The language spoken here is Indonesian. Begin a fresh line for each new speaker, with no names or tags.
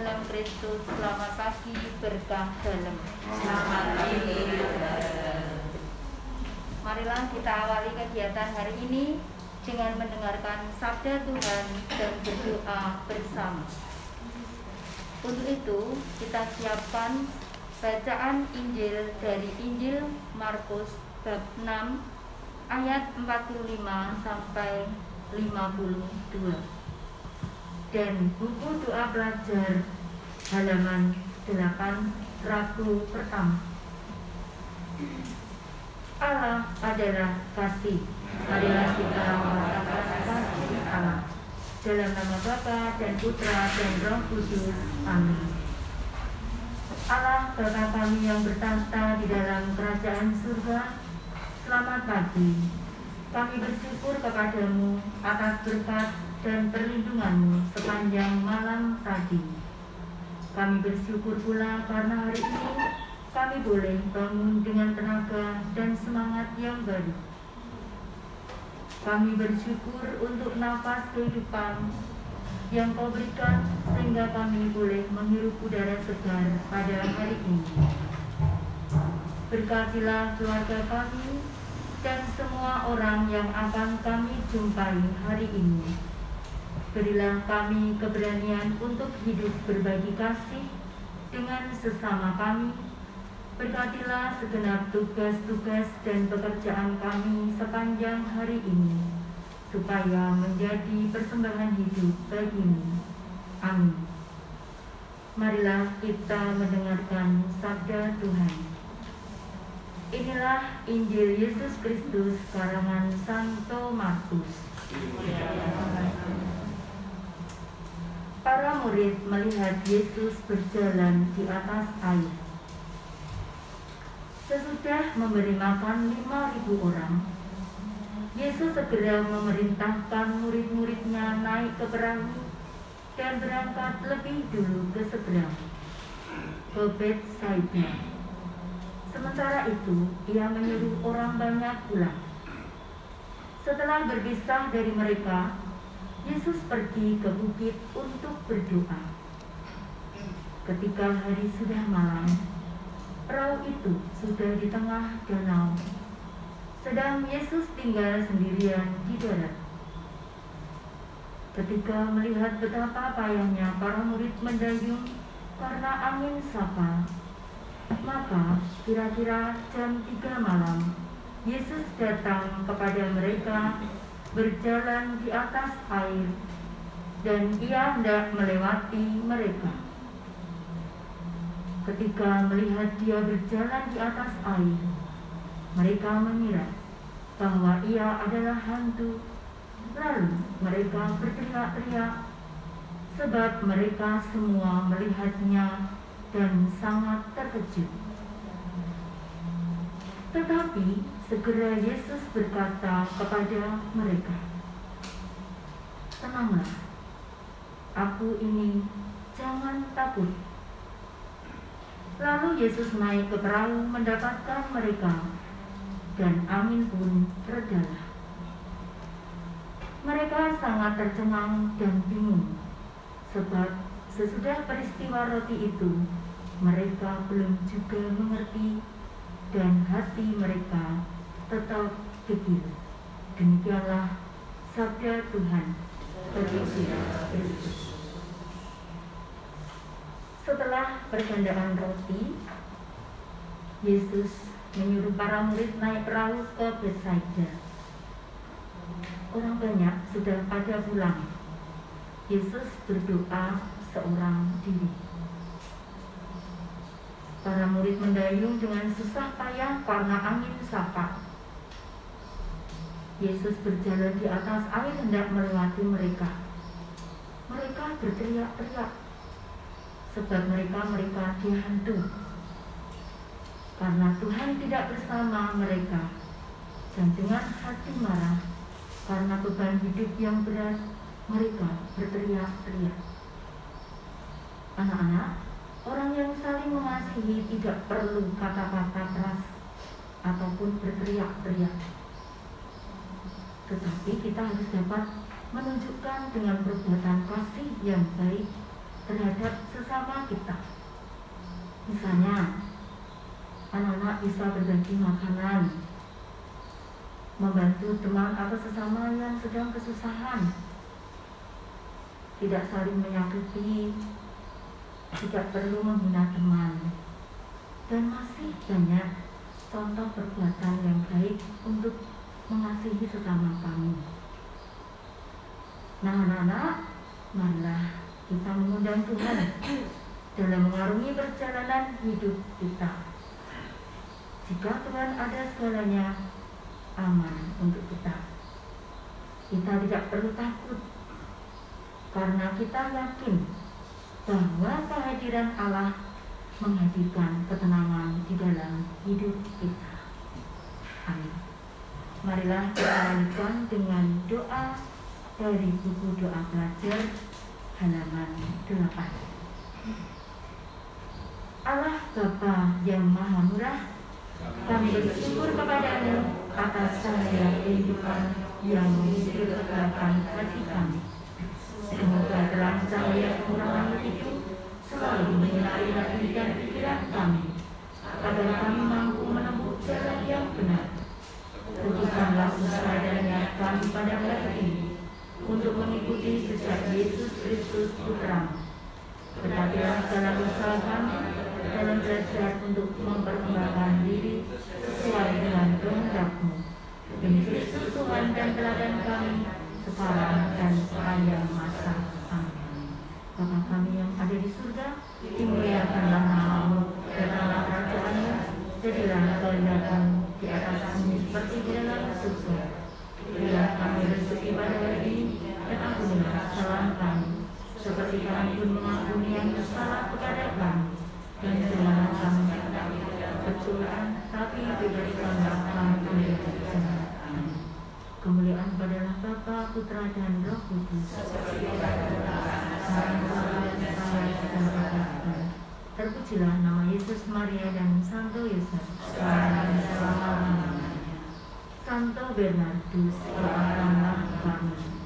dalam Kristus, selamat pagi berkah dalam.
Selamat pagi.
Marilah kita awali kegiatan hari ini dengan mendengarkan sabda Tuhan dan berdoa bersama. Untuk itu, kita siapkan bacaan Injil dari Injil Markus bab 6 ayat 45 sampai 52 dan buku doa pelajar halaman 8 Rabu pertama. Allah adalah kasih. Marilah kita mengatakan kasih Allah. Dalam nama Bapa dan Putra dan Roh Kudus. Amin. Allah Bapa kami yang bertahta di dalam kerajaan surga, selamat pagi. Kami bersyukur kepadamu atas berkat dan perlindunganmu sepanjang malam tadi. Kami bersyukur pula karena hari ini kami boleh bangun dengan tenaga dan semangat yang baru. Kami bersyukur untuk nafas kehidupan yang kau berikan sehingga kami boleh menghirup udara segar pada hari ini. Berkatilah keluarga kami dan semua orang yang akan kami jumpai hari ini. Berilah kami keberanian untuk hidup berbagi kasih dengan sesama kami Berkatilah segenap tugas-tugas dan pekerjaan kami sepanjang hari ini, supaya menjadi persembahan hidup bagimu. Amin. Marilah kita mendengarkan sabda Tuhan. Inilah Injil Yesus Kristus karangan Santo Markus. Para murid melihat Yesus berjalan di atas air Sesudah memberi makan lima ribu orang, Yesus segera memerintahkan murid-muridnya naik ke perahu dan berangkat lebih dulu ke seberang, ke Bethsaida. Sementara itu, ia menyuruh orang banyak pulang. Setelah berpisah dari mereka, Yesus pergi ke bukit untuk berdoa. Ketika hari sudah malam, Perahu itu sudah di tengah danau. Sedang Yesus tinggal sendirian di darat. Ketika melihat betapa payahnya para murid mendayung karena angin sapa, maka kira-kira jam tiga malam, Yesus datang kepada mereka berjalan di atas air dan ia hendak melewati mereka. Ketika melihat dia berjalan di atas air, mereka mengira bahwa ia adalah hantu. Lalu mereka berteriak-teriak sebab mereka semua melihatnya dan sangat terkejut. Tetapi segera Yesus berkata kepada mereka, Tenanglah, aku ini jangan takut. Lalu Yesus naik ke perahu mendapatkan mereka, dan angin pun redalah. Mereka sangat tercengang dan bingung, sebab sesudah peristiwa roti itu, mereka belum juga mengerti, dan hati mereka tetap kecil. Demikianlah sabda Tuhan. Setelah pergandaan roti, Yesus menyuruh para murid naik perahu ke Bethsaida. Orang banyak sudah pada pulang. Yesus berdoa seorang diri. Para murid mendayung dengan susah payah karena angin sapa. Yesus berjalan di atas air hendak melewati mereka. Mereka berteriak-teriak sebab mereka-mereka dihantu. Karena Tuhan tidak bersama mereka, dan dengan hati marah, karena beban hidup yang berat, mereka berteriak-teriak. Anak-anak, orang yang saling mengasihi tidak perlu kata-kata keras ataupun berteriak-teriak. Tetapi kita harus dapat menunjukkan dengan perbuatan kasih yang baik terhadap sesama kita. Misalnya, anak-anak bisa berbagi makanan, membantu teman atau sesama yang sedang kesusahan, tidak saling menyakiti, tidak perlu menghina teman, dan masih banyak contoh perbuatan yang baik untuk mengasihi sesama kami. Nah anak-anak, marilah kita mengundang Tuhan dalam mengarungi perjalanan hidup kita. Jika Tuhan ada segalanya aman untuk kita. Kita tidak perlu takut karena kita yakin bahwa kehadiran Allah menghadirkan ketenangan di dalam hidup kita. Amin. Marilah kita lanjutkan dengan doa dari buku doa pelajar halaman 8. Allah Bapa yang Maha Murah, kami bersyukur kepadamu atas cahaya kehidupan yang kegelapan hati kami. Semoga terang cahaya kemurahan selalu menyinari hati dan pikiran kami, agar kami mampu menempuh jalan yang benar. Dan niat kami pada hari ini untuk mengikuti jejak Yesus Kristus Putra. Berkatilah dalam usaha kami dalam belajar untuk memperkembangkan diri sesuai dengan kehendakmu. Demi Kristus Tuhan dan teladan kami sekarang dan sepanjang masa. Amin. Bapa kami yang ada di surga, dimuliakanlah namamu, datanglah kerajaanmu, jadilah kehendakmu di atas bumi seperti di dalam surga. Berilah kami rezeki pada hari ini, dan ampunilah kesalahan kami, seperti kami pun mengampuni yang bersalah kepada kami. Dan janganlah kami bercobaan, tapi bebaskanlah kami dari jahat. Kemuliaan padalah Bapa, Putra, dan Roh Kudus. Terpujilah nama Yesus, Maria, dan Santo Yosef. Santo Bernardus, doakanlah kami.